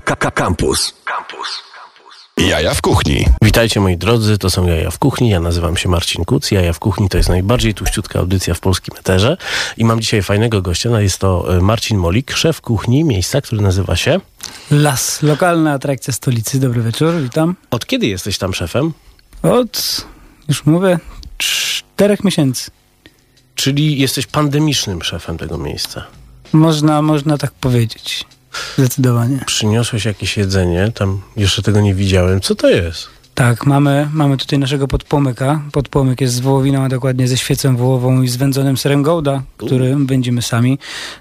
Campus. Campus. Jaja w kuchni. Witajcie moi drodzy, to są Jaja w kuchni. Ja nazywam się Marcin Kuc. Jaja w kuchni to jest najbardziej tuściutka audycja w polskim eterze. I mam dzisiaj fajnego gościa. No jest to e, Marcin Molik, szef kuchni miejsca, który nazywa się... Las, lokalna atrakcja stolicy. Dobry wieczór, witam. Od kiedy jesteś tam szefem? Od, już mówię, czterech miesięcy. Czyli jesteś pandemicznym szefem tego miejsca. Można, można tak powiedzieć. Zdecydowanie. Przyniosłeś jakieś jedzenie, tam jeszcze tego nie widziałem. Co to jest? Tak, mamy, mamy tutaj naszego podpłomyka. Podpłomyk jest z wołowiną, a dokładnie ze świecą wołową i z wędzonym serem Gouda, który będziemy sami.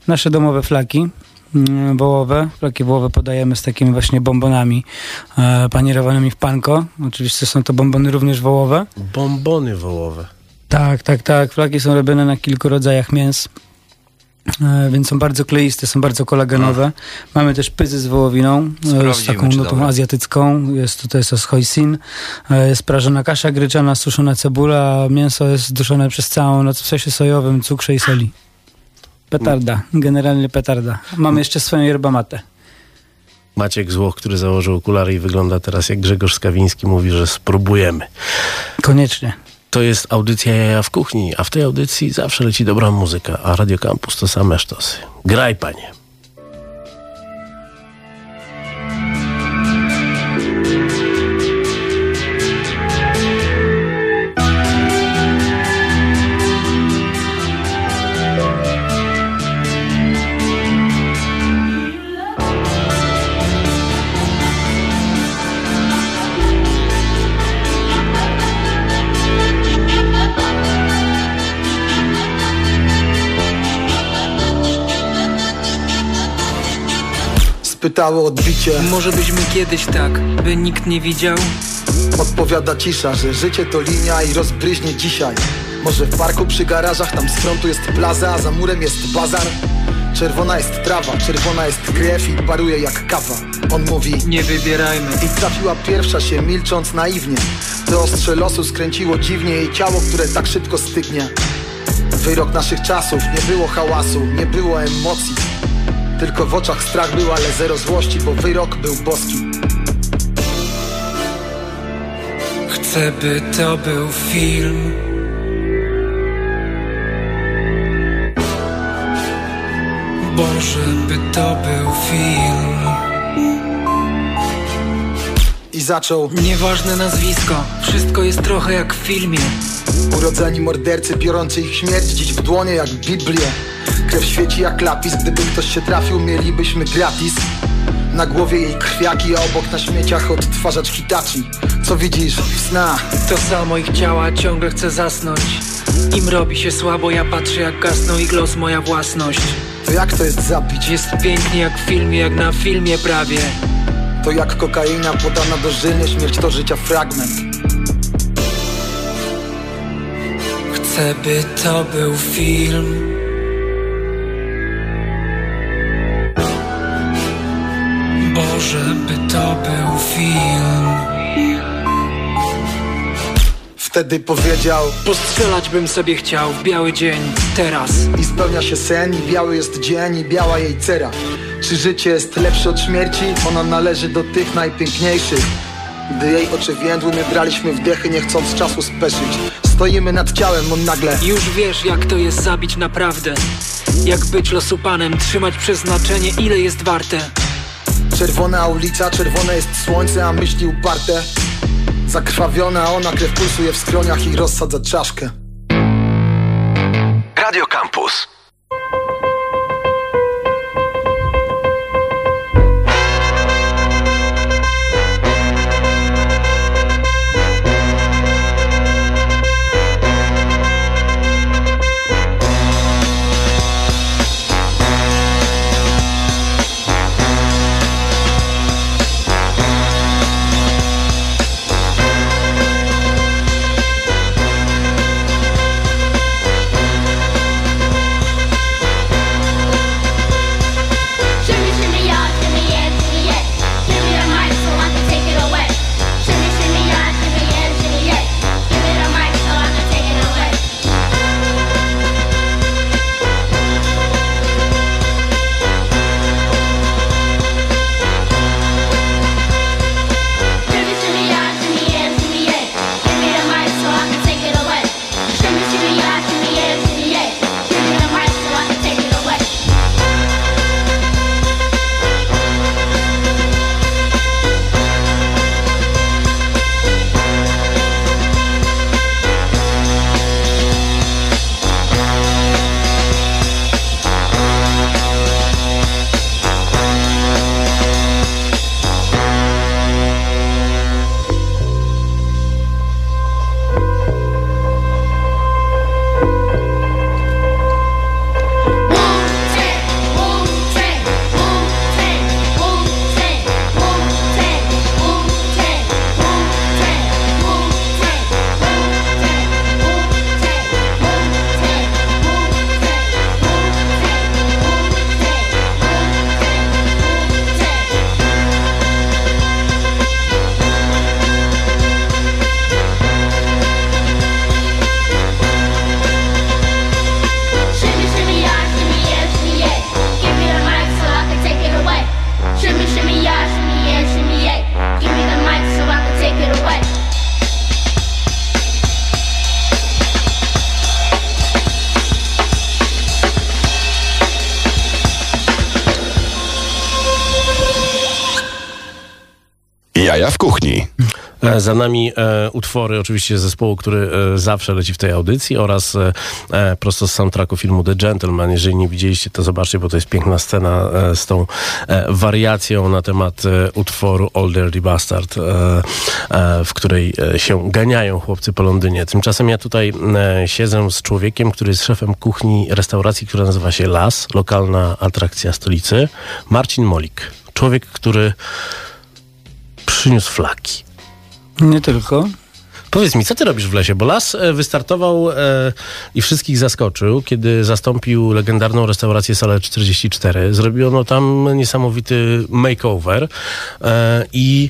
Nasze domowe flaki mm, wołowe. Flaki wołowe podajemy z takimi właśnie bombonami e, panierowanymi w panko. Oczywiście są to bombony również wołowe. Bombony wołowe. Tak, tak, tak. Flaki są robione na kilku rodzajach mięs. E, więc są bardzo kleiste, są bardzo kolagenowe. Mamy też pyzy z wołowiną, e, z taką nutą azjatycką. Jest tutaj sos hoisin, e, jest prażona kasza gryczana, suszona cebula, a mięso jest duszone przez całą noc w sosie sojowym, cukrze i soli. Petarda, generalnie petarda. Mamy jeszcze swoją yerba mate. Maciek Złoch, który założył okulary i wygląda teraz jak Grzegorz Skawiński, mówi, że spróbujemy. Koniecznie. To jest audycja Jaja w kuchni, a w tej audycji zawsze leci dobra muzyka, a Radio Campus to same sztosy. Graj, panie. Pytało odbicie Może byśmy kiedyś tak, by nikt nie widział? Odpowiada cisza, że życie to linia i rozbryźnie dzisiaj. Może w parku przy garażach, tam z frontu jest plaza, a za murem jest bazar. Czerwona jest trawa, czerwona jest krew i paruje jak kawa. On mówi Nie wybierajmy. I trafiła pierwsza się milcząc naiwnie. To ostrze losu skręciło dziwnie jej ciało, które tak szybko stygnie. Wyrok naszych czasów, nie było hałasu, nie było emocji tylko w oczach strach był, ale zero złości, bo wyrok był boski. Chcę, by to był film. Boże, by to był film. I zaczął. Nieważne nazwisko, wszystko jest trochę jak w filmie. Urodzeni mordercy biorący ich śmierć dziś w dłonie jak Biblię Krew świeci jak lapis, gdyby ktoś się trafił, mielibyśmy gratis. Na głowie jej krwiaki, a obok na śmieciach odtwarzacz Hitachi Co widzisz? Snach? To samo ich ciała, ciągle chcę zasnąć. Im robi się słabo, ja patrzę jak gasną i glos moja własność. To jak to jest zabić? Jest pięknie jak w filmie, jak na filmie prawie. To jak kokaina podana do żyny, śmierć to życia fragment. Chcę by to był film żeby to był film. Wtedy powiedział Postrzelać bym sobie chciał w biały dzień, teraz. I spełnia się sen i biały jest dzień i biała jej cera. Czy życie jest lepsze od śmierci? Ona należy do tych najpiękniejszych. Gdy jej oczy więdły, my braliśmy wdechy, nie chcąc czasu speszyć. Stoimy nad ciałem, on nagle Już wiesz jak to jest zabić naprawdę. Jak być losu panem, trzymać przeznaczenie, ile jest warte Czerwona ulica, czerwone jest słońce, a myśli uparte. Zakrwawiona, ona krew pulsuje w skroniach i rozsadza czaszkę. Radio Campus za nami e, utwory oczywiście zespołu, który e, zawsze leci w tej audycji oraz e, e, prosto z soundtracku filmu The Gentleman. Jeżeli nie widzieliście, to zobaczcie, bo to jest piękna scena e, z tą e, wariacją na temat e, utworu Old Dirty Bastard, e, e, w której e, się ganiają chłopcy po Londynie. Tymczasem ja tutaj e, siedzę z człowiekiem, który jest szefem kuchni restauracji, która nazywa się Las, lokalna atrakcja stolicy, Marcin Molik. Człowiek, który przyniósł flaki. Nie tylko. Powiedz mi, co ty robisz w lesie? Bo Las e, wystartował e, i wszystkich zaskoczył, kiedy zastąpił legendarną restaurację Salę 44. Zrobiono tam niesamowity makeover e, i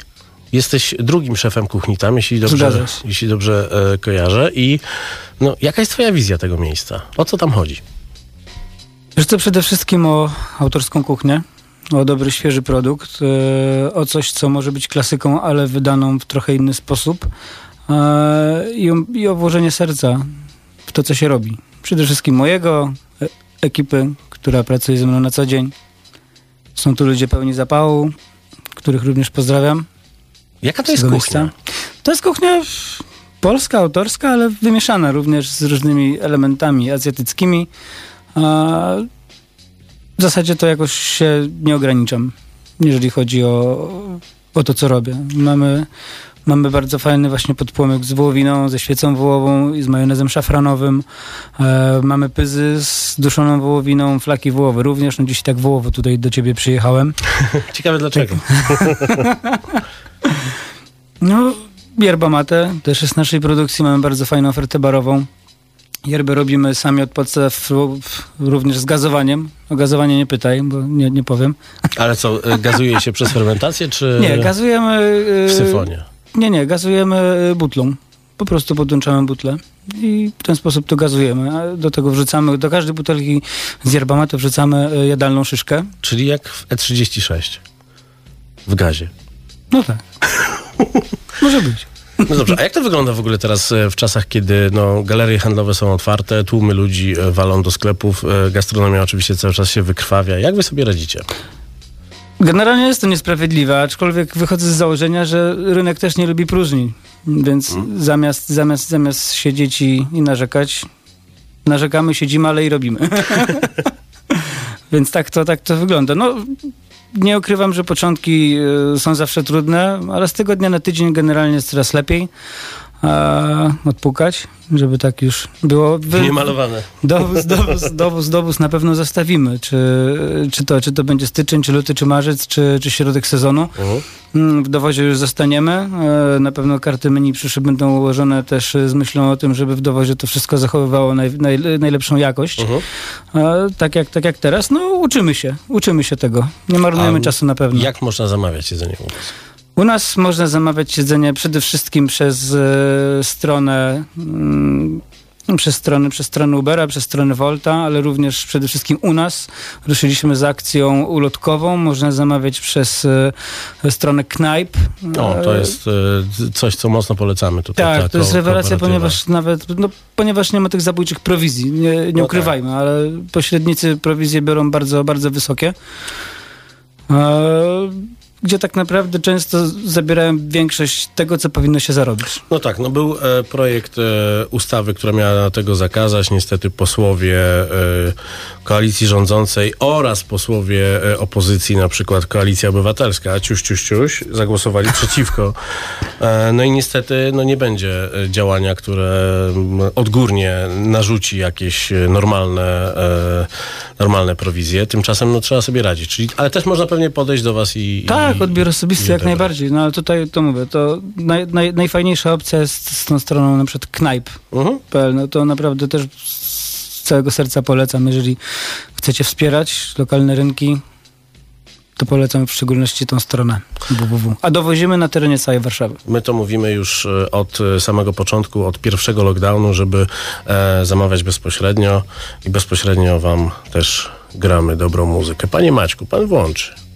jesteś drugim szefem kuchni tam, jeśli dobrze, jeśli dobrze e, kojarzę. I no, jaka jest twoja wizja tego miejsca? O co tam chodzi? Wiesz przede wszystkim o autorską kuchnię, o dobry, świeży produkt, e, o coś, co może być klasyką, ale wydaną w trochę inny sposób e, i, o- i o włożenie serca w to, co się robi. Przede wszystkim mojego, e- ekipy, która pracuje ze mną na co dzień. Są tu ludzie pełni zapału, których również pozdrawiam. Jaka to jest kuchnia? miejsca. To jest kuchnia polska, autorska, ale wymieszana również z różnymi elementami azjatyckimi. W zasadzie to jakoś się nie ograniczam, jeżeli chodzi o, o to, co robię. Mamy, mamy bardzo fajny właśnie podpłomyk z wołowiną, ze świecą wołową i z majonezem szafranowym. E, mamy pyzy z duszoną wołowiną, flaki wołowe również. No dziś tak wołowo tutaj do ciebie przyjechałem. Ciekawe dlaczego. No, yerba mate też jest naszej produkcji. Mamy bardzo fajną ofertę barową. Yerbę robimy sami od podstaw, również z gazowaniem. O gazowanie nie pytaj, bo nie, nie powiem. Ale co, e, gazuje się przez fermentację, czy Nie, gazujemy... w y, syfonie? Nie, nie, gazujemy y, butlą. Po prostu podłączamy butlę i w ten sposób to gazujemy. A do tego wrzucamy, do każdej butelki z yerba mate wrzucamy y, jadalną szyszkę. Czyli jak w E36 w gazie. No tak. Może być. No dobrze, a jak to wygląda w ogóle teraz e, w czasach, kiedy no, galerie handlowe są otwarte, tłumy ludzi e, walą do sklepów, e, gastronomia oczywiście cały czas się wykrwawia. Jak wy sobie radzicie? Generalnie jest to niesprawiedliwe, aczkolwiek wychodzę z założenia, że rynek też nie lubi próżni. Więc zamiast, zamiast, zamiast siedzieć i, i narzekać, narzekamy, siedzimy, ale i robimy. Więc tak to, tak to wygląda. No, nie ukrywam, że początki y, są zawsze trudne, ale z tygodnia na tydzień generalnie jest coraz lepiej. A, odpukać, żeby tak już było. Wy- Niemalowane. Dowóz, dowóz, dowóz, dowóz na pewno zostawimy. Czy, czy, to, czy to będzie styczeń, czy luty, czy marzec, czy, czy środek sezonu. Mhm. Mm, W dowozie już zostaniemy. E, Na pewno karty menu przyszłe będą ułożone też e, z myślą o tym, żeby w dowozie to wszystko zachowywało naj, naj, najlepszą jakość. Mhm. E, Tak jak, tak jak teraz. No uczymy się. Uczymy się tego. Nie marnujemy A czasu na pewno. Jak można zamawiać jedzenie u was? U nas można zamawiać jedzenie przede wszystkim przez e, stronę mm, przez stronę, przez stronę Ubera, przez stronę Volta, ale również przede wszystkim u nas ruszyliśmy z akcją ulotkową. Można zamawiać przez e, stronę Knajp. O, to E, jest coś, co mocno polecamy tutaj. tak, ta to jest rewelacja, ponieważ nawet, no, ponieważ nie ma tych zabójczych prowizji, nie, nie No ukrywajmy, ale pośrednicy prowizje biorą bardzo, bardzo wysokie. E, gdzie tak naprawdę często zabierają większość tego, co powinno się zarobić. No tak, no był e, projekt e, ustawy, która miała tego zakazać. Niestety posłowie e, koalicji rządzącej oraz posłowie e, opozycji, na przykład Koalicja Obywatelska, ciuś, ciuś, ciuś, zagłosowali przeciwko. E, no i niestety no nie będzie e, działania, które odgórnie narzuci jakieś normalne, normalne prowizje. Tymczasem no trzeba sobie radzić. Czyli, ale też można pewnie podejść do was i... Tak, i, odbiór osobisty jak najbardziej. No ale tutaj to mówię, to naj, naj, najfajniejsza opcja jest z tą stroną na przykład knajp.pl. Mhm. No to naprawdę też z całego serca polecam. Jeżeli chcecie wspierać lokalne rynki, to polecam w szczególności tą stronę www. A dowozimy na terenie całej Warszawy. My to mówimy już e, od samego początku, od pierwszego lockdownu, żeby e, zamawiać bezpośrednio i bezpośrednio wam też gramy dobrą muzykę. Panie Maćku, pan włączy.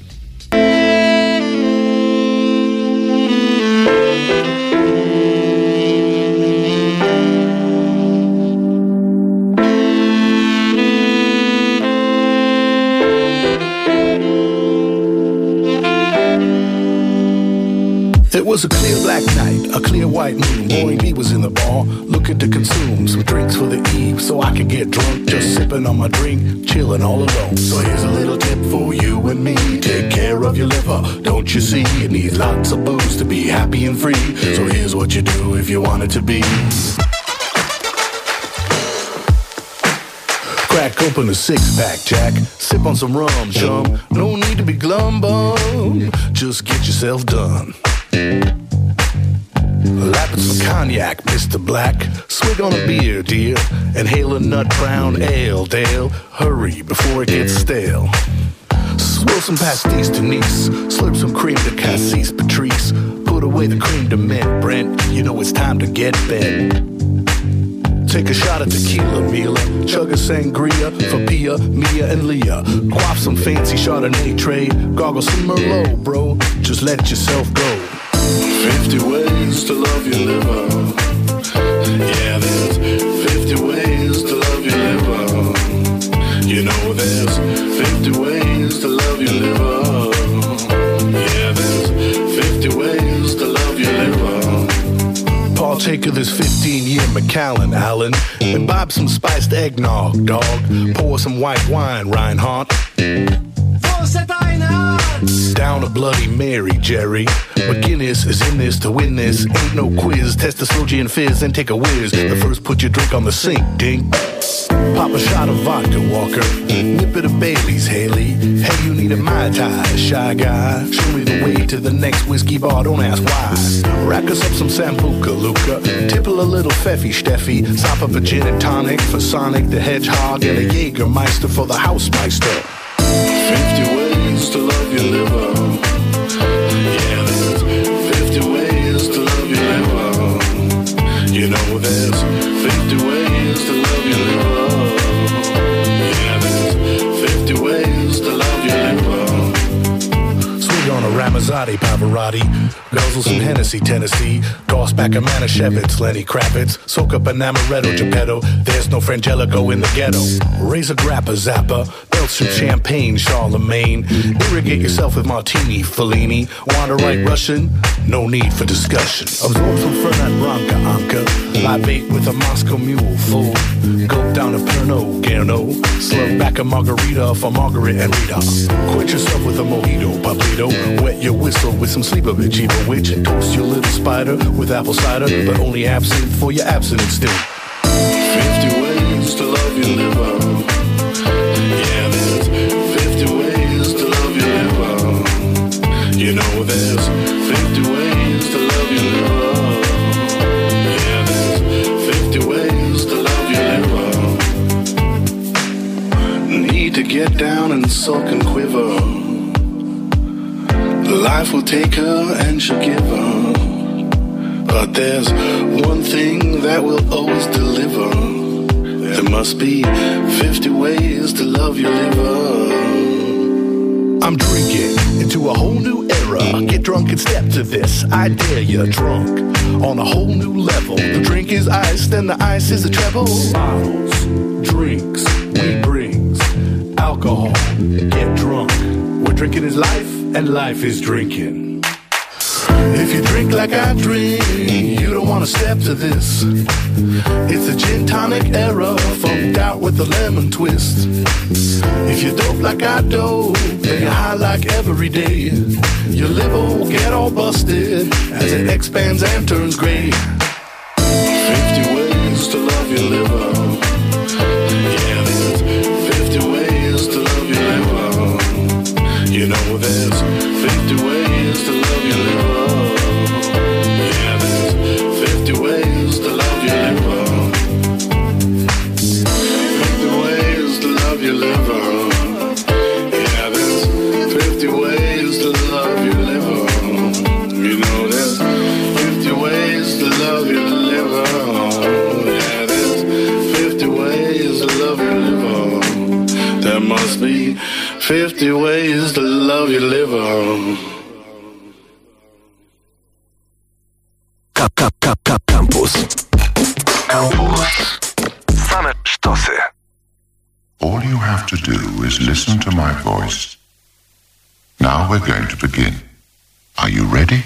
It was a clear black night, a clear white moon. Boy B was in the bar, looking to consume some drinks for the eve so I could get drunk. Just sipping on my drink, chilling all alone. So here's a little tip for you and me. Take care of your liver, don't you see? It needs lots of booze to be happy and free. So here's what you do if you want it to be. Crack open a six pack, Jack. Sip on some rum, chum. No need to be glum bum. Just get yourself done. Lapping some cognac, Mr. Black. Swig on a beer, dear. Inhale a nut brown ale, Dale. Hurry before it gets stale. Swirl some pasties to Nice. Slurp some cream to Cassis Patrice. Put away the cream to mint, Brent. You know it's time to get bent. Take a shot of tequila, Mila. Chug a sangria for Pia, Mia, and Leah. Quaff some fancy Chardonnay trade. Gargle some Merlot, bro. Just let yourself go. 50 ways to love your liver. Yeah, there's 50 ways to love your liver. You know, there's 50 ways to love your liver. Yeah, there's 50 ways to love your liver. Partake of this 15 year Macallan, Allen. And bob some spiced eggnog, dog. Pour some white wine, Reinhardt. Down a Bloody Mary, Jerry. McGinnis is in this to win this. Ain't no quiz. Test the slow and fizz, then take a whiz. The first, put your drink on the sink, dink. Pop a shot of vodka, Walker. Nip it of Bailey's, Haley. Hey, you need a Mai Tai, shy guy. Show me the way to the next whiskey bar, don't ask why. Rack us up some Sambuca, Luca. Tipple a little Feffy, Steffi. Sop up a gin and tonic for Sonic the Hedgehog. And a Jägermeister for the Housemeister. 50 ways to love your liver. Yeah, there's 50 ways to love your liver. You know, there's 50 ways to love your liver. Yeah, there's 50 ways to love your liver. Swig on a Ramazzotti Pavarotti. Guzzle some Hennessy, Tennessee. Toss back a Manischewitz, Lenny Kravitz. Soak up an Amaretto, Geppetto. There's no Frangelico in the ghetto. Raise a grappa, zappa. Some champagne, Charlemagne. Irrigate yourself with martini, Fellini. Want to write Russian? No need for discussion. Absorb some Fernet Branca, Anka. Libate with a Moscow mule full. Gulp down a Pernod, Garno. Slurp back a margarita for Margaret and Rita. Quench yourself with a mojito, Pablito. Wet your whistle with some sleeper bitch, evil witch. Toast your little spider with apple cider, but only absinthe for your abstinence still. 50 ways to love your liver. You know, there's 50 ways to love your liver. Yeah, there's 50 ways to love your liver. Need to get down and sulk and quiver. Life will take her and she'll give her. But there's one thing that will always deliver. There must be 50 ways to love your liver. I'm drinking into a whole new era. Get drunk and step to this. I dare you, drunk on a whole new level. The drink is iced and the ice is a treble. Bottles, drinks, we brings alcohol. Get drunk. We're drinking is life, and life is drinking. If you drink like I drink, don't wanna step to this. It's a gin tonic era, funked out with a lemon twist. If you dope like I do, then you high like every day. Your liver will get all busted as it expands and turns gray. 50 ways to love your liver. Yeah, there's 50 ways to love your liver. You know, there's 50 ways to love your liver. 50 ways to love your liver. Kap, kap, kap, kap, kampus. Kampus. Same sztosy. All you have to do is listen to my voice. Now we're going to begin. Are you ready?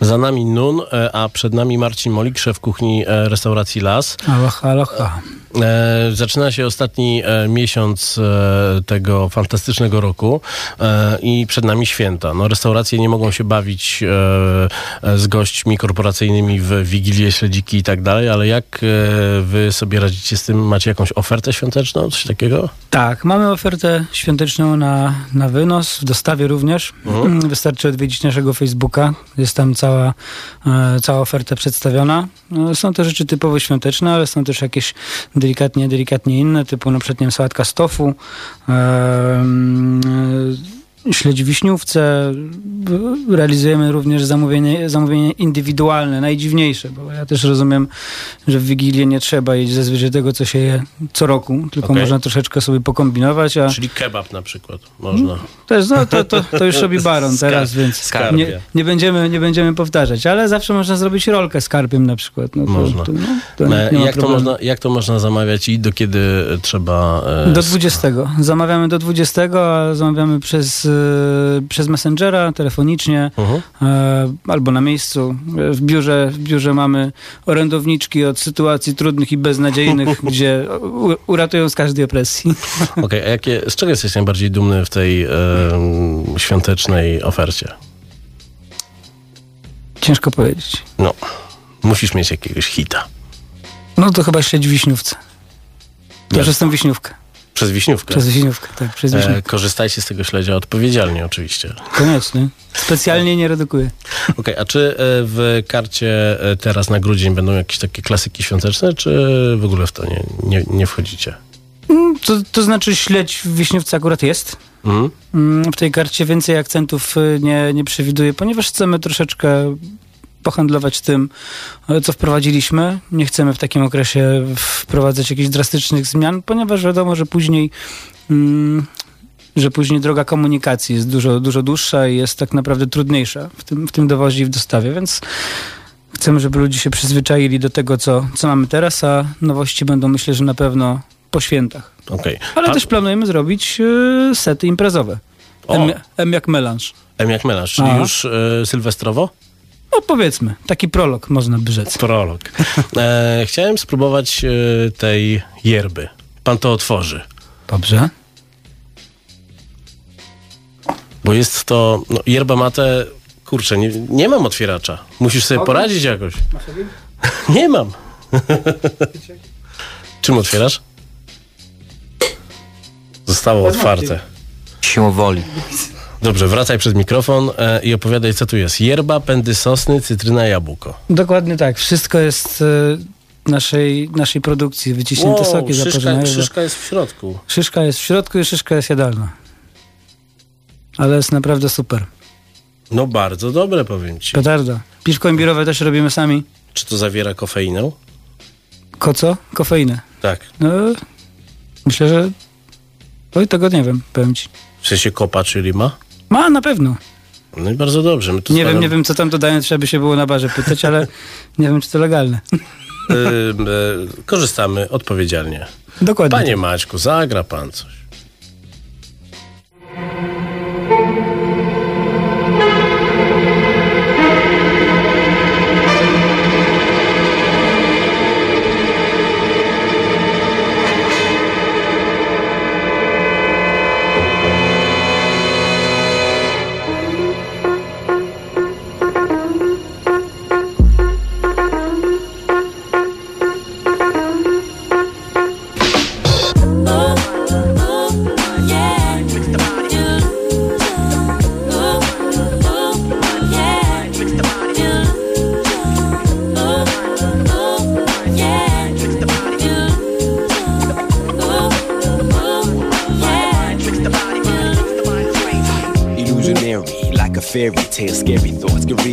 Za nami Nun, e, a przed nami Marcin Molik, szef kuchni e, restauracji Las. Aloha, aloha. E, zaczyna się ostatni miesiąc tego fantastycznego roku i przed nami święta. No, restauracje nie mogą się bawić z gośćmi korporacyjnymi w Wigilię, Śledziki i tak dalej, ale jak wy sobie radzicie z tym? Macie jakąś ofertę świąteczną, coś takiego? Tak, mamy ofertę świąteczną na, na wynos, w dostawie również. Mhm. Wystarczy odwiedzić naszego Facebooka, jest tam cała, e, cała oferta przedstawiona. No, są to rzeczy typowo świąteczne, ale są też jakieś delikatnie, delikatnie inne, typu na przykład nie wiem, sałatka z tofu, śledzi wiśniówce. Realizujemy również zamówienie, zamówienie indywidualne, najdziwniejsze, bo ja też rozumiem, że w Wigilię nie trzeba jeść zazwyczaj tego, co się je co roku, tylko okay. można troszeczkę sobie pokombinować. A... Czyli kebab na przykład można. Też, no, to, to, to już robi baron teraz, więc nie, nie, będziemy, nie będziemy powtarzać, ale zawsze można zrobić rolkę z karpiem na przykład. No, to, można. To, no, nie jak, to można, jak to można zamawiać i do kiedy trzeba... E, do 20. Zamawiamy do 20, a zamawiamy przez przez Messengera, telefonicznie uh -huh. e, albo na miejscu. W biurze, w biurze mamy orędowniczki od sytuacji trudnych i beznadziejnych, gdzie uratują z każdej opresji. Okej, okay, a jakie, z czego jesteś najbardziej dumny w tej e, świątecznej ofercie? Ciężko powiedzieć. No, musisz mieć jakiegoś hita. No to chyba śledź wiśniówce. Ja już jestem wiśniówkę. Przez Wiśniówkę. Przez Wiśniówkę, tak. Przez Wiśniówkę. E, korzystajcie z tego śledzia odpowiedzialnie oczywiście. Koniecznie. Specjalnie nie redukuję. Okej, okay, a czy e, w karcie e, teraz na grudzień będą jakieś takie klasyki świąteczne, czy w ogóle w to nie, nie, nie wchodzicie? Mm, to, to znaczy śledź w Wiśniówce akurat jest. Mhm. Mm. W tej karcie więcej akcentów e, nie, nie przewiduję, ponieważ chcemy troszeczkę pohandlować tym, e, co wprowadziliśmy. Nie chcemy w takim okresie wprowadzać jakichś drastycznych zmian, ponieważ wiadomo, że później mm, że później droga komunikacji jest dużo, dużo dłuższa i jest tak naprawdę trudniejsza w tym, w tym dowozie i w dostawie, więc chcemy, żeby ludzie się przyzwyczaili do tego, co, co mamy teraz, a nowości będą myślę, że na pewno po świętach. Okay. Ale też planujemy zrobić y, sety imprezowe. M, M jak melanż. M jak melanż, czyli a. już y, sylwestrowo? No powiedzmy, taki prolog można by rzec. Prolog. E, chciałem spróbować e, tej yerby. Pan to otworzy. Dobrze. Bo jest to, no, yerba mate, kurczę, nie, nie mam otwieracza. Musisz sobie poradzić jakoś. nie mam. Czym otwierasz? Zostało otwarte. Siłą woli. Dobrze, wracaj przed mikrofon e, i opowiadaj, co tu jest. Yerba, pędy sosny, cytryna, jabłko. Dokładnie tak. Wszystko jest e, naszej, naszej produkcji. Wyciśnięte wow, soki zaparzone. Szyszka jest w środku. Szyszka jest w środku i szyszka jest jadalna. Ale jest naprawdę super. No bardzo dobre, powiem ci. Petarda. Piwko imbirowe też robimy sami. Czy to zawiera kofeinę? Ko co? Kofeinę. Tak. No, myślę, że... Oj, tego nie wiem, powiem ci. W sensie kopa czy lima? Ma, na pewno. No i bardzo dobrze. nie staram... wiem, nie wiem, co tam dodają, trzeba by się było na barze pytać, ale nie wiem, czy to legalne. Yy, yy, korzystamy odpowiedzialnie. Dokładnie. Panie Maćku, zagra pan coś.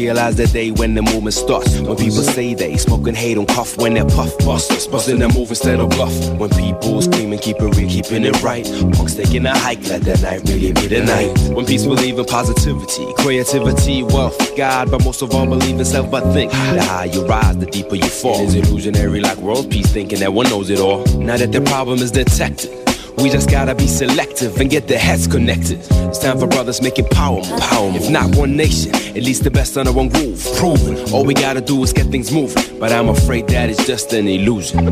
Realize the day when the movement starts. When people say they smoke and hate on cough when they're puff busters, busting their move instead of bluff. When people scream and keep it real, keeping it right. Punks taking a hike, let that night really be the night. When peace believe in positivity, creativity, wealth, God, but most of all believe in self. But think the higher you rise, the deeper you fall. It is illusionary like world peace, thinking that one knows it all. Now that the problem is detected We just gotta be selective and get the heads connected. It's time for brothers making power, power. If not one nation, at least the best under one groove. Proven. All we gotta do is get things moving. But I'm afraid that is just an illusion.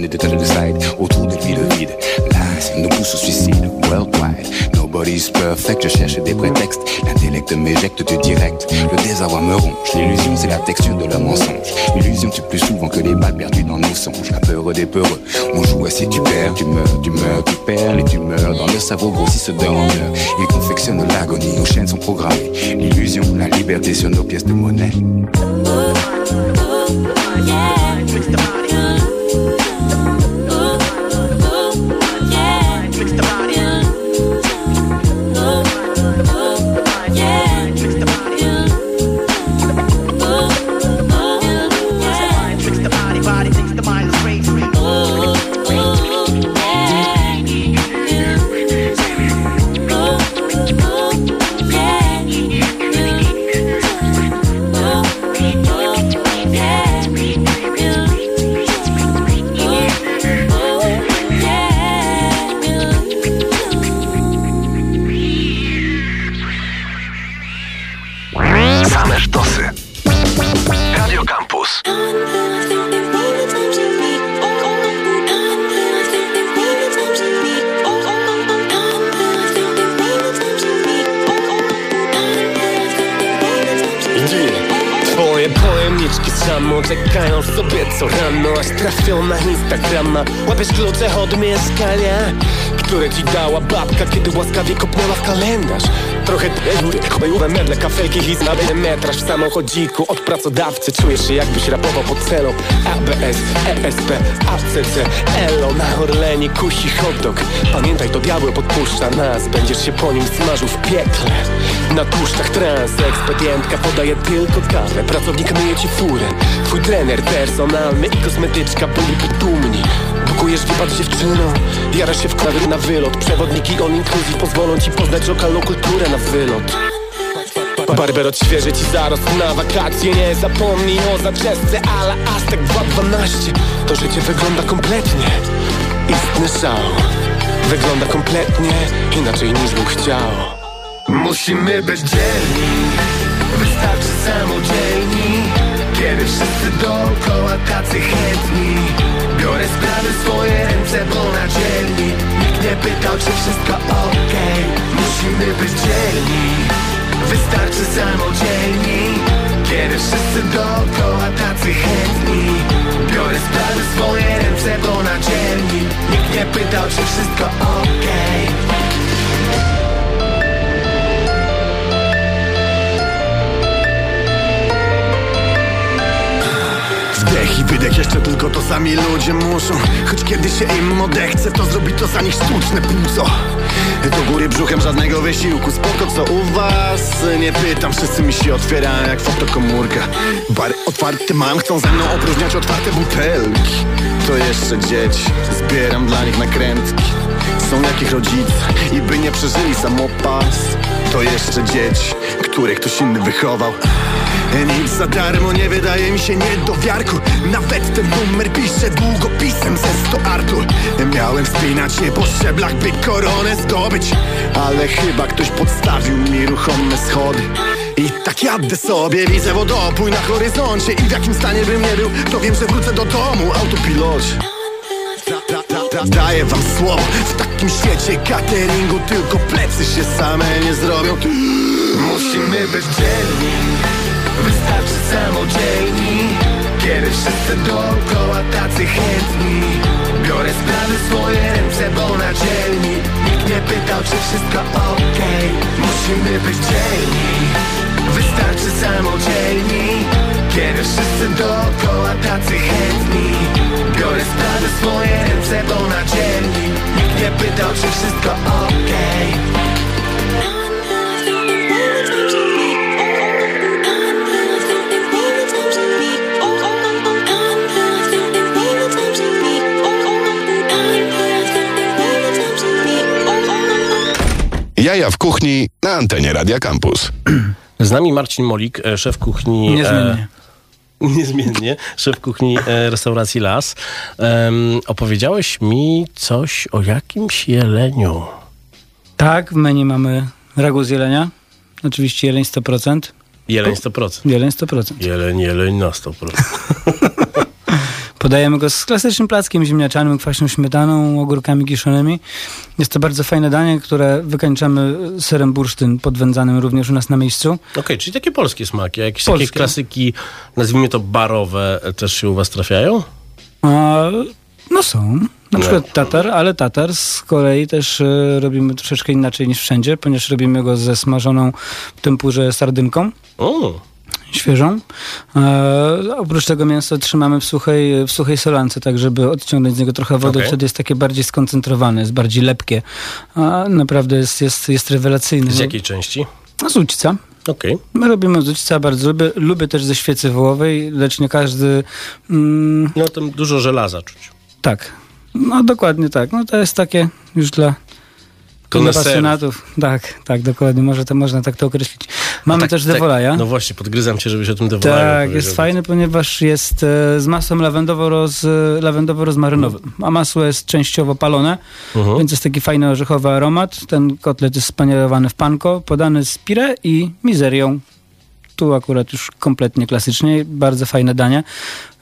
Des de. Autour de lui, le vide. Là, nous pousse au suicide, worldwide. Nobody's perfect, je cherche des prétextes. L'intellect m'éjecte du direct. Le désarroi me ronge. L'illusion, c'est la texture de leur mensonge. L'illusion tue plus souvent que les balles perdues dans nos songes. La peur des peureux. On joue si tu perds, tu meurs, tu meurs, tu perds, les tumeurs. Dans le cerveau grossissent d'heure en heure. Ils confectionnent l'agonie, nos chaînes sont programmées. L'illusion, la liberté sur nos pièces de monnaie. yeah. W samochodziku. Od pracodawcy Czujesz się jakbyś rapował pod celą ABS, ESP, ACC, ELO. Na Orlenie kusi hotdog Pamiętaj to diabeł podpuszcza nas. Będziesz się po nim smażył w piekle. Na tłuszczach trans Ekspedientka podaje tylko kawę Pracownik myje ci furę. Twój trener personalny i kosmetyczka byliby dumni. Bukujesz wypad dziewczyną Jarasz się w klawier na wylot. Przewodniki on inclusive pozwolą ci poznać lokalną kulturę na wylot Barber odświeży ci zaraz na wakacje Nie zapomnij o zaczesce ale Aztek 212 To życie wygląda kompletnie. Istny szał. Wygląda kompletnie inaczej niż bym chciał. Musimy być dzielni. Wystarczy samodzielni. Kiedy wszyscy dookoła tacy chętni. Biorę sprawy w swoje ręce, bo na dzielni Nikt nie pytał, czy wszystko ok Musimy być dzielni Wystarczy samodzielni Kiedy wszyscy dookoła tacy chętni Biorę sprawy swoje ręce, bo na dzielni Nikt nie pytał, czy wszystko okej okay. Wdech i wydech jeszcze tylko to sami ludzie muszą. Choć kiedy się im odechce to zrobi to za nich sztuczne płuco. Do góry brzuchem żadnego wysiłku. Spoko co u was? Nie pytam, wszyscy mi się otwierają jak fotokomórka Bary otwarte mam, chcą ze mną opróżniać otwarte butelki. To jeszcze dzieci, zbieram dla nich nakrętki. Są jakich rodzice i by nie przeżyli samopas. To jeszcze dzieci, które ktoś inny wychował nic za darmo nie wydaje mi się nie do wiarku Nawet ten numer piszę długopisem ze 100 Artur Miałem wspinać się po szczeblach, by koronę zdobyć. Ale chyba ktoś podstawił mi ruchome schody. I tak jadę sobie, widzę wodopój na horyzoncie. I w jakim stanie bym nie był, to wiem, że wrócę do domu Autopilocie. Daję wam słowo. W takim świecie cateringu Tylko plecy się same nie zrobią. Musimy być dzielni samodzielni Kiedy wszyscy dookoła tacy chętni. Biorę sprawy swoje ręce, bo na Nikt nie pytał, czy wszystko ok Musimy być dzielni. Wystarczy samodzielni. Kiedy wszyscy dookoła tacy chętni. Biorę sprawy swoje ręce, bo na Nikt nie pytał, czy wszystko ok Jaja w kuchni na antenie Radia Campus. Z nami Marcin Molik, e, szef kuchni. Niezmiennie. E, niezmiennie, szef kuchni e, restauracji Las. Um, opowiedziałeś mi coś o jakimś jeleniu. Tak, w menu mamy ragu z jelenia. Oczywiście jeleń 100%. Jeleń 100%. Jeleń 100%. Jeleń, jeleń na 100%. Podajemy go z klasycznym plackiem ziemniaczanym, kwaśną śmietaną, ogórkami kiszonymi. Jest to bardzo fajne danie, które wykańczamy serem bursztyn podwędzanym również u nas na miejscu. Okej, okay, czyli takie polskie smaki. A jakieś polskie. takie klasyki, nazwijmy to barowe, też się u was trafiają? A, no są. Na przykład tatar, ale tatar z kolei też y, robimy troszeczkę inaczej niż wszędzie, ponieważ robimy go ze smażoną w tempurze sardynką. O świeżą. E, oprócz tego mięso trzymamy w suchej, w suchej solance, tak żeby odciągnąć z niego trochę wody. Okay. Wtedy jest takie bardziej skoncentrowane, jest bardziej lepkie. A naprawdę jest, jest, jest rewelacyjny. Z jakiej części? Z ućca. Okay. My robimy z ućca, bardzo lubię. Lubię też ze świecy wołowej, lecz nie każdy... Mm, no tam dużo żelaza czuć. Tak. No dokładnie tak. No to jest takie już dla dla pasjonatów. Tak, tak, dokładnie. Może to można tak to określić. Mamy tak, też Devolaja. Tak, no właśnie, podgryzam cię, żebyś o tym Devolaju Tak, jest fajny, ponieważ jest e, z masłem lawendowo-roz, lawendowo-rozmarynowym. A masło jest częściowo palone, mhm. więc jest taki fajny orzechowy aromat. Ten kotlet jest spanierowany w panko, podany z pire i mizerią. Tu akurat już kompletnie klasycznie. Bardzo fajne danie.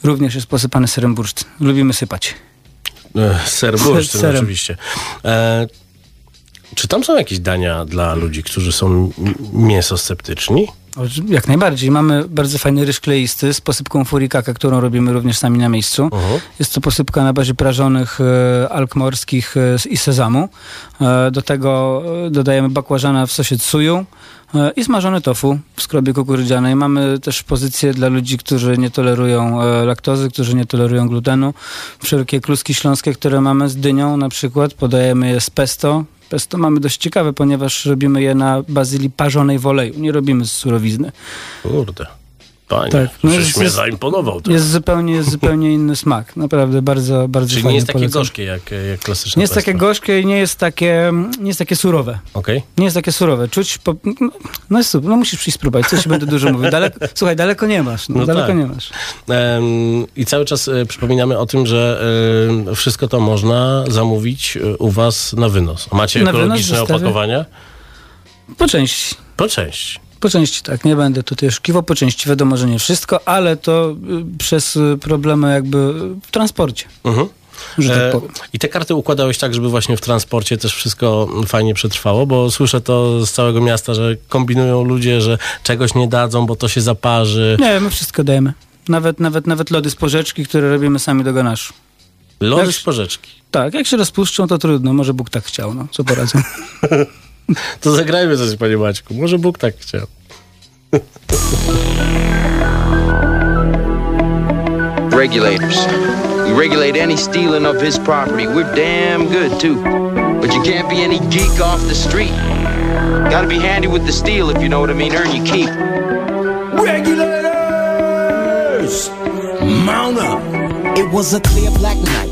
Również jest posypany serem bursztyn. Lubimy sypać. E, ser bursztyn, oczywiście. E, czy tam są jakieś dania dla ludzi, którzy są mięsosceptyczni? Jak najbardziej. Mamy bardzo fajny ryż kleisty z posypką furikaka, którą robimy również sami na miejscu. Uh -huh. Jest to posypka na bazie prażonych e, alg morskich e, i sezamu. E, do tego e, dodajemy bakłażana w sosie tsuju e, i smażone tofu w skrobie kukurydzianej. Mamy też pozycję dla ludzi, którzy nie tolerują e, laktozy, którzy nie tolerują glutenu. Wszelkie kluski śląskie, które mamy z dynią na przykład, podajemy je z pesto, Pesto mamy dość ciekawe, ponieważ robimy je na bazylii parzonej w oleju. Nie robimy z surowizny. Kurde. Panie, tak. no jest, mnie zaimponował. Jest zupełnie, jest zupełnie inny smak. Naprawdę bardzo, bardzo Czyli nie jest takie polecam. gorzkie jak, jak klasyczne Nie jest takie gorzkie i nie jest takie, nie jest takie surowe. Okay. Nie jest takie surowe. Czuć, po, no, no jest super, no musisz przyjść spróbować, coś będę dużo mówił. Daleko, słuchaj, daleko nie masz. No, no daleko tak. nie masz. Um, I cały czas e, przypominamy o tym, że wszystko to można zamówić e, u was na wynos. Macie ekologiczne opakowania? Po części. Po części. Po części tak, nie będę tutaj oszukiwał, po części wiadomo, że nie wszystko, ale to y, przez y, problemy jakby w transporcie. Mhm. Tak e, I te karty układałeś tak, żeby właśnie w transporcie też wszystko fajnie przetrwało, bo słyszę to z całego miasta, że kombinują ludzie, że czegoś nie dadzą, bo to się zaparzy. Nie, my wszystko dajemy. Nawet, nawet, nawet lody z porzeczki, które robimy sami do ganaszu. Lody jak, z porzeczki? Tak, jak się rozpuszczą, to trudno. Może Bóg tak chciał, no. Co poradzę. To zagrajmy coś, panie Maćku. Może Bóg tak chciał. Regulators. We regulate any stealing of his property. We're damn good, too. But you can't be any geek off the street. Gotta be handy with the steel, if you know what I mean. Earn your keep. Regulators! Mount up! It was a clear black night,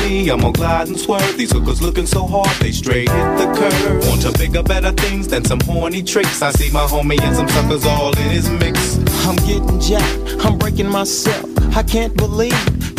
me, I'm gonna glide and swerve. These hookers looking so hard, they straight hit the curve. Want to bigger, better things than some horny tricks. I see my homie and some suckers all in his mix. I'm getting jacked, I'm breaking myself. I can't believe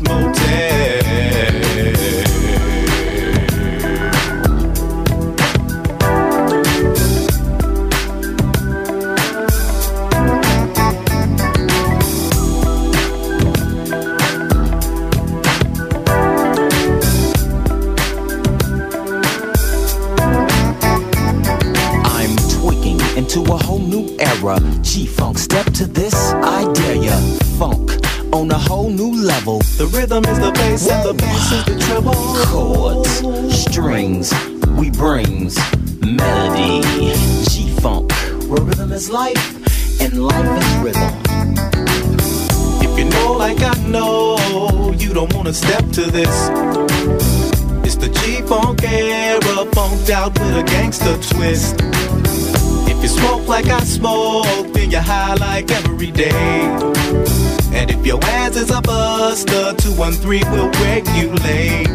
Motel. I'm tweaking into a whole new era. G Funk, step to this, I dare ya. Funk on a whole new level. The rhythm is the bass and the bass is the treble. Chords, strings, we brings melody. G Funk, where rhythm is life and life is rhythm. If you know like I know, you don't wanna step to this. It's the G-Funk era, funked out with a gangster twist. If you smoke like I smoke, then you're high like every day. And if your ass is a buster, 213 will regulate.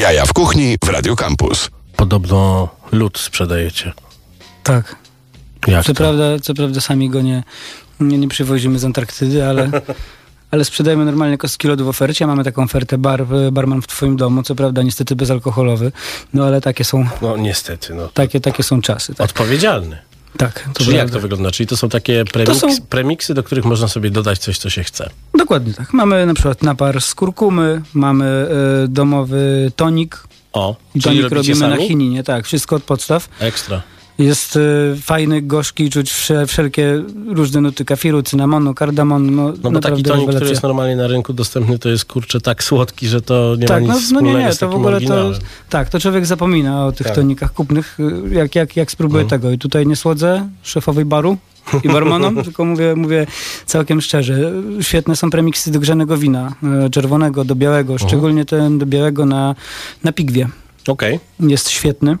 Jaja w kuchni w Radio Campus. Podobno lód sprzedajecie. Tak. Jak co, to? prawda, co prawda sami go nie, nie, nie przywozimy z Antarktydy, ale, ale sprzedajemy normalnie kostki lodu w ofercie. Mamy taką ofertę bar, barman w twoim domu, co prawda niestety bezalkoholowy, no ale takie są, No niestety, no. takie, takie są czasy. Tak, Odpowiedzialny. tak to Czyli jak to wygląda? Czyli to są takie premiks, To są- premiksy, do których można sobie dodać coś, co się chce. Dokładnie tak. Mamy na przykład napar z kurkumy, mamy e, domowy tonik. O, tonik robimy na sami? chininie, tak, wszystko od podstaw. Ekstra. Jest y, fajny, gorzki, czuć wsze, wszelkie różne nuty kafiru, cynamonu, kardamonu. No, No bo taki tonik, który jest normalnie na rynku dostępny, to jest kurczę tak słodki, że to nie tak, ma no, nic no nie, wspólnego nie, z to w ogóle to, tak, to człowiek zapomina o tych Tak. tonikach kupnych, y, jak, jak, jak spróbuję Mhm. tego. I tutaj nie słodzę szefowej baru i barmanom, tylko mówię, mówię całkiem szczerze. Świetne są premiksy do grzanego wina, y, czerwonego do białego, Mhm. szczególnie ten do białego na, na pigwie. Okej. Jest świetny.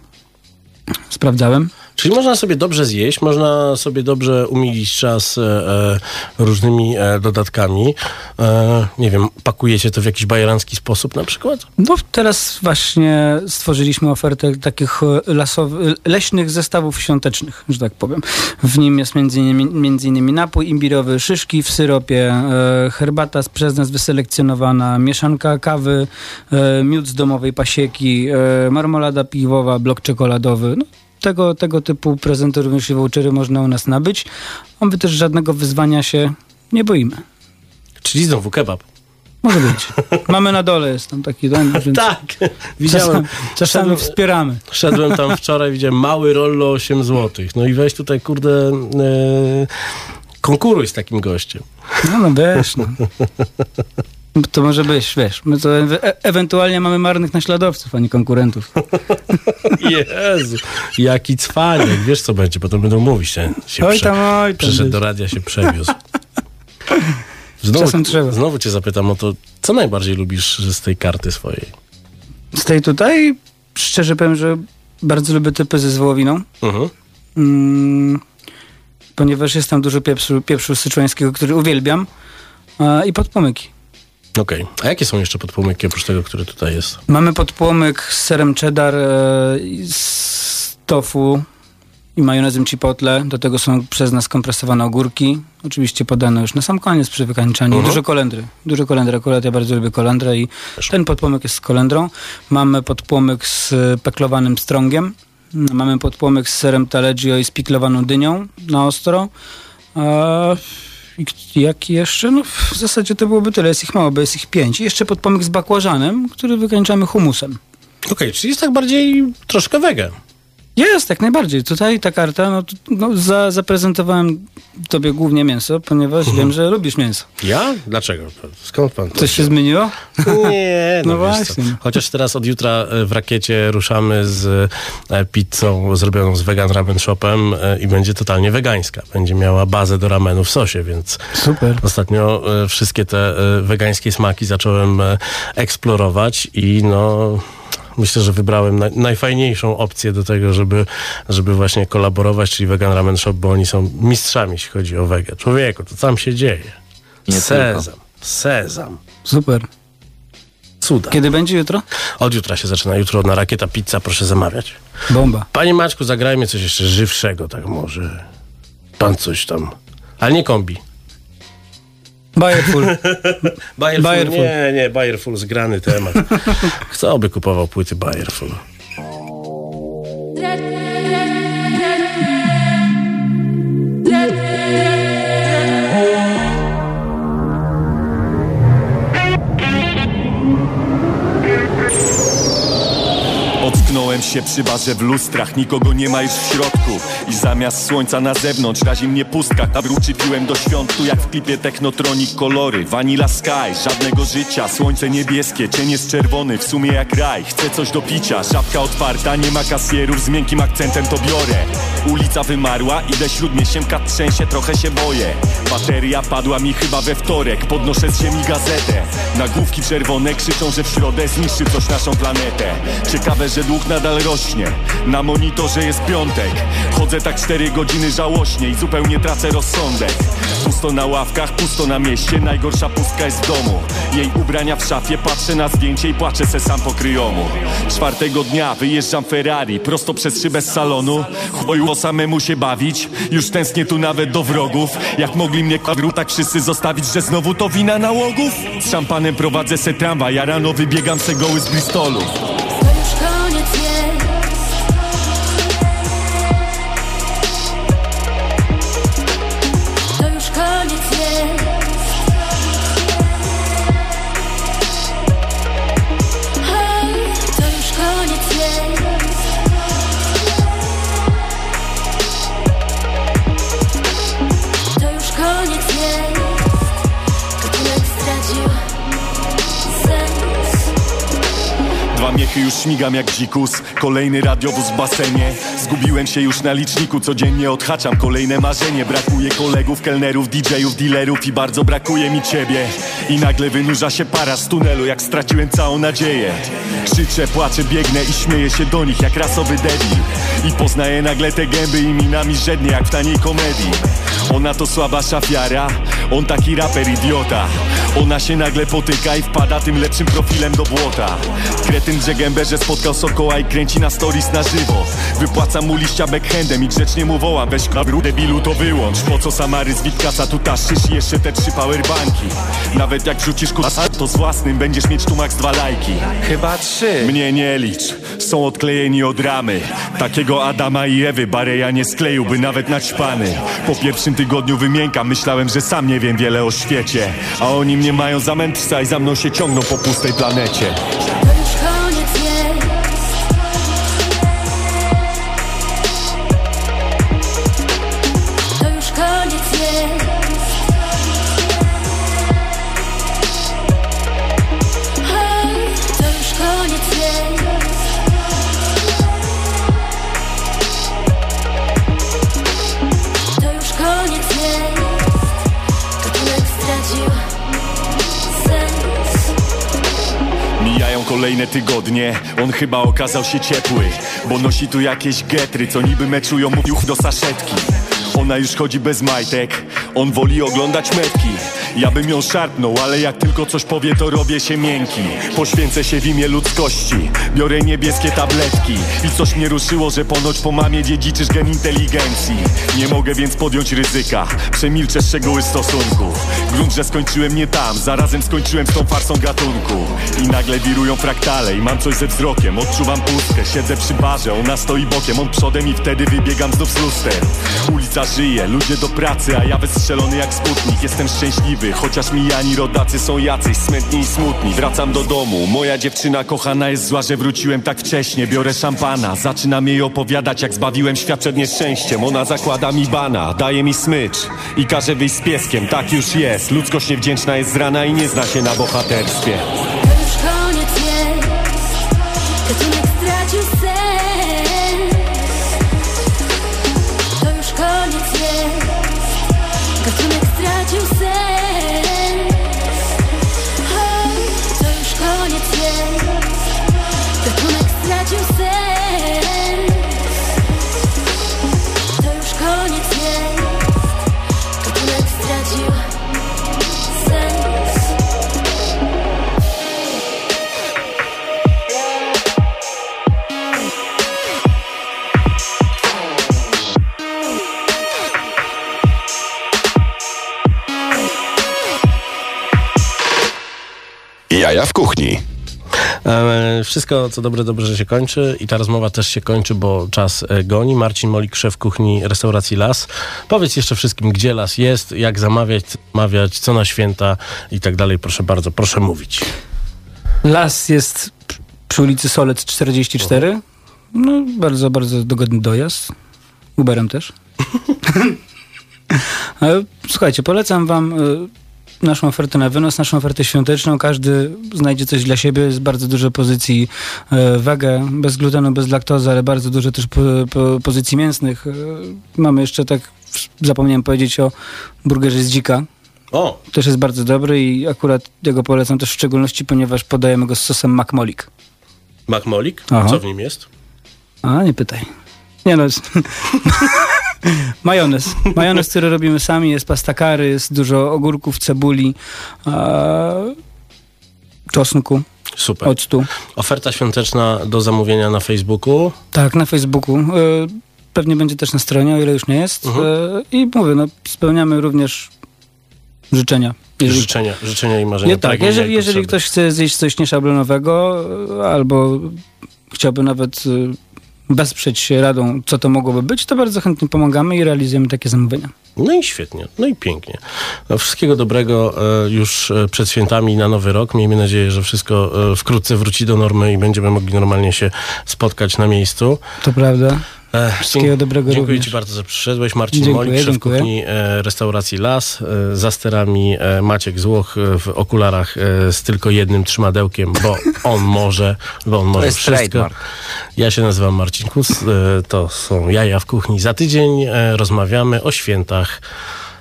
Sprawdzałem. Czyli można sobie dobrze zjeść, można sobie dobrze umilić czas e, e, różnymi e, dodatkami. E, nie wiem, pakujecie to w jakiś bajerancki sposób na przykład? No teraz właśnie stworzyliśmy ofertę takich e, lasowych, leśnych zestawów świątecznych, że tak powiem. W nim jest między innymi, między innymi napój imbirowy, szyszki w syropie, e, herbata przez nas wyselekcjonowana, mieszanka kawy, e, miód z domowej pasieki, e, marmolada piwowa, blok czekoladowy. No, tego, tego typu prezenty również i vouchery można u nas nabyć. A my też żadnego wyzwania się nie boimy. Czyli znowu kebab. Może być. Mamy na dole, jest tam taki dom. Więc tak, widziałem. Czasami, czasami Szedłem- wspieramy. Szedłem tam wczoraj, widziałem mały rollo 8 zł. No i weź tutaj, kurde, e, konkuruj z takim gościem. No, no wiesz, no. To może być, wiesz, my to e- ewentualnie mamy marnych naśladowców, a nie konkurentów. Jezu, jaki cwaniak. Wiesz co będzie, potem będą mówić, że się Oj tam, oj tam, przyszedł do radia, się przewiózł. Znowu, Czasem trzeba. znowu cię zapytam o to, co najbardziej lubisz z tej karty swojej? Z tej tutaj, szczerze powiem, że bardzo lubię typy ze zwołowiną. Mhm. Mm, ponieważ jest tam dużo pieprzu, pieprzu syczuańskiego, który uwielbiam. A, I podpłomyki. Okej. A jakie są jeszcze podpłomyki oprócz tego, który tutaj jest? Mamy podpłomyk z serem cheddar, e, z tofu i majonezem chipotle. Do tego są przez nas kompresowane ogórki. Oczywiście podane już na sam koniec przy wykańczaniu. Mhm. Dużo kolendry. Dużo kolendry. Akurat ja bardzo lubię kolendrę i ten podpłomyk jest z kolendrą. Mamy podpłomyk z peklowanym strągiem. Mamy podpłomyk z serem taleggio i z piklowaną dynią na ostro. A i k- jaki jeszcze? No w zasadzie to byłoby tyle. Jest ich mało, bo jest ich pięć. I jeszcze podpłomyk z bakłażanem, który wykańczamy humusem. Okej, czyli jest tak bardziej troszkę wege. Jest, jak najbardziej. Tutaj ta karta, no, no za, zaprezentowałem tobie głównie mięso, ponieważ Mhm. wiem, że lubisz mięso. Ja? Dlaczego? Skąd pan to Coś się zmieniło? Nie, no, No wiesz co. właśnie. Chociaż teraz od jutra e, w rakiecie ruszamy z e, pizzą zrobioną z vegan ramen shopem e, i będzie totalnie wegańska. Będzie miała bazę do ramenu w sosie, więc Super. ostatnio wszystkie te wegańskie smaki zacząłem eksplorować i no... Myślę, że wybrałem naj, najfajniejszą opcję do tego, żeby, żeby właśnie kolaborować, czyli Vegan Ramen Shop, bo oni są mistrzami, jeśli chodzi o wege. Człowieku, to tam się dzieje. Nie sezam, sezam. Super. Cuda. Kiedy będzie jutro? Od jutra się zaczyna. Jutro na Rakieta Pizza, proszę zamawiać. Bomba. Panie Maćku, zagrajmy coś jeszcze żywszego, tak może. Pan coś tam. Ale nie kombi. Bayerful. Bayerful. Bayerful. Nie, nie, Bayerful zgrany temat. Kto by kupował płyty Bayerful? Ocknąłem się przy barze w lustrach, nikogo nie ma już w środku. I zamiast słońca na zewnątrz razi mnie pustka wróci piłem do świąt, tu jak w klipie Technotronic kolory. Vanilla sky, żadnego życia, słońce niebieskie Cień jest czerwony, w sumie jak raj. Chcę coś do picia, żabka otwarta, nie ma kasjerów Z miękkim akcentem to biorę. Ulica wymarła, idę śródmieściemka trzęsie, trochę się boję. Bateria padła mi chyba we wtorek Podnoszę z ziemi gazetę. Nagłówki czerwone krzyczą, że w środę zniszczy coś naszą planetę. Ciekawe, że dług nadal rośnie. Na monitorze jest piątek. Chodzę tak cztery godziny żałośnie I zupełnie tracę rozsądek. Pusto na ławkach, pusto na mieście Najgorsza pustka jest w domu. Jej ubrania w szafie, patrzę na zdjęcie I płaczę se sam po kryjomu. Czwartego dnia wyjeżdżam Ferrari Prosto przez szybę z salonu. Chuju samemu się bawić Już tęsknię tu nawet do wrogów. Jak mogli mnie kwadru tak wszyscy zostawić Że znowu to wina nałogów? Z szampanem prowadzę se tramwaj Ja rano wybiegam se goły z Bristolu miechy już śmigam jak dzikus. Kolejny radiowóz w basenie. Zgubiłem się już na liczniku, codziennie odhaczam kolejne marzenie. Brakuje kolegów, kelnerów, DJ-ów, dealerów i bardzo brakuje mi ciebie. I nagle wynurza się para z tunelu, jak straciłem całą nadzieję. Krzyczę, płaczę, biegnę i śmieję się do nich jak rasowy debil. I poznaję nagle te gęby i minami żednie jak w taniej komedii. Ona to słaba szafiara, on taki raper idiota Ona się nagle potyka i wpada tym lepszym profilem do błota. Kretyn drze gębę, że spotkał Sokoła i kręci na stories na żywo. Wypłacam mu liścia backhandem i grzecznie mu wołam Weź kabru debilu to wyłącz. Po co Samary z Witkasa tu taszysz i jeszcze te trzy powerbanki? Nawet jak rzucisz kusa to z własnym będziesz mieć tu max dwa lajki. Chyba trzy. Mnie nie licz, są odklejeni od ramy. Takiego Adama i Ewy Bareja nie skleiłby nawet naćpany Po pierwszym tygodniu wymiękam, myślałem, że sam nie wiem wiele o świecie. A oni mnie mają za mędrca i za mną się ciągną po pustej planecie kolejne tygodnie, on chyba okazał się ciepły Bo nosi tu jakieś getry, co niby meczują mu juch do saszetki. Ona już chodzi bez majtek, on woli oglądać metki Ja bym ją szarpnął, ale jak tylko coś powie to robię się miękki. Poświęcę się w imię ludzkości, biorę niebieskie tabletki. I coś mnie ruszyło, że ponoć po mamie dziedziczysz gen inteligencji. Nie mogę więc podjąć ryzyka, przemilczę szczegóły stosunku. Grunt, że skończyłem nie tam, zarazem skończyłem z tą farsą gatunku. I nagle wirują fraktale i mam coś ze wzrokiem. Odczuwam pustkę, siedzę przy barze, ona stoi bokiem On przodem i wtedy wybiegam znów z luster. Ulica żyje, ludzie do pracy, a ja wystrzelony jak sputnik. Jestem szczęśliwy, chociaż mijani rodacy są jacyś smętni i smutni. Wracam do domu, moja dziewczyna kochana jest zła, że wróciłem tak wcześnie. Biorę szampana, zaczynam jej opowiadać jak zbawiłem świat przed nieszczęściem. Ona zakłada mi bana, daje mi smycz i każe wyjść z pieskiem. Tak już jest, ludzkość niewdzięczna jest z rana i nie zna się na bohaterstwie. To już koniec jest kuchni. E, Wszystko, co dobre, dobrze, że się kończy i ta rozmowa też się kończy, bo czas e, goni. Marcin Molik, szef kuchni restauracji Las. Powiedz jeszcze wszystkim, gdzie Las jest, jak zamawiać, co zamawiać, co na święta i tak dalej. Proszę bardzo, proszę mówić. Las jest przy- ulicy Solec 44. No, bardzo, bardzo dogodny dojazd. Uberem też. Ale Słuchajcie, polecam wam y, naszą ofertę na wynos, naszą ofertę świąteczną. Każdy znajdzie coś dla siebie. Jest bardzo dużo pozycji y, wege, bez glutenu, bez laktozy, ale bardzo dużo też po, po, pozycji mięsnych. Y, Mamy jeszcze tak, zapomniałem powiedzieć o burgerze z dzika. O! Też jest bardzo dobry i akurat ja go polecam też w szczególności, ponieważ podajemy go z sosem McMolik. Macmolik? Aha. Co w nim jest? A, nie pytaj. Nie no, jest... majonez. Majonez, który robimy sami, jest pasta curry, jest dużo ogórków, cebuli, a... czosnku, Super. octu. Oferta świąteczna do zamówienia na Facebooku. Tak, na Facebooku. E, Pewnie będzie też na stronie, o ile już nie jest. Mhm. E, I mówię, no, spełniamy również życzenia. Jeżeli- Życzenia, życzenia i marzenia. Nie, tak, jeżeli, jeżeli ktoś chce zjeść coś nieszablonowego e, albo chciałby nawet e, wesprzeć się radą, co to mogłoby być, to bardzo chętnie pomagamy i realizujemy takie zamówienia. No i świetnie, no i pięknie. No, wszystkiego dobrego e, już e, przed świętami na nowy rok. Miejmy nadzieję, że wszystko e, wkrótce wróci do normy i będziemy mogli normalnie się spotkać na miejscu. To prawda. Wszystkiego dobrego Dziękuję również. Ci bardzo, że przyszedłeś. Marcin Dziękuję, Molik, szef dziękuję. kuchni e, restauracji Las. E, za sterami e, Maciek Złoch w okularach e, z tylko jednym trzymadełkiem, bo on może, bo on może wszystko. trademark. Ja się nazywam Marcin Kus. E, to są jaja w kuchni. Za tydzień e, rozmawiamy o świętach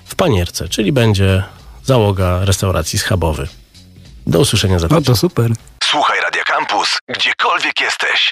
w Panierce, czyli będzie załoga restauracji schabowy. Do usłyszenia za tydzień. No to super. Słuchaj Radio Campus, gdziekolwiek jesteś.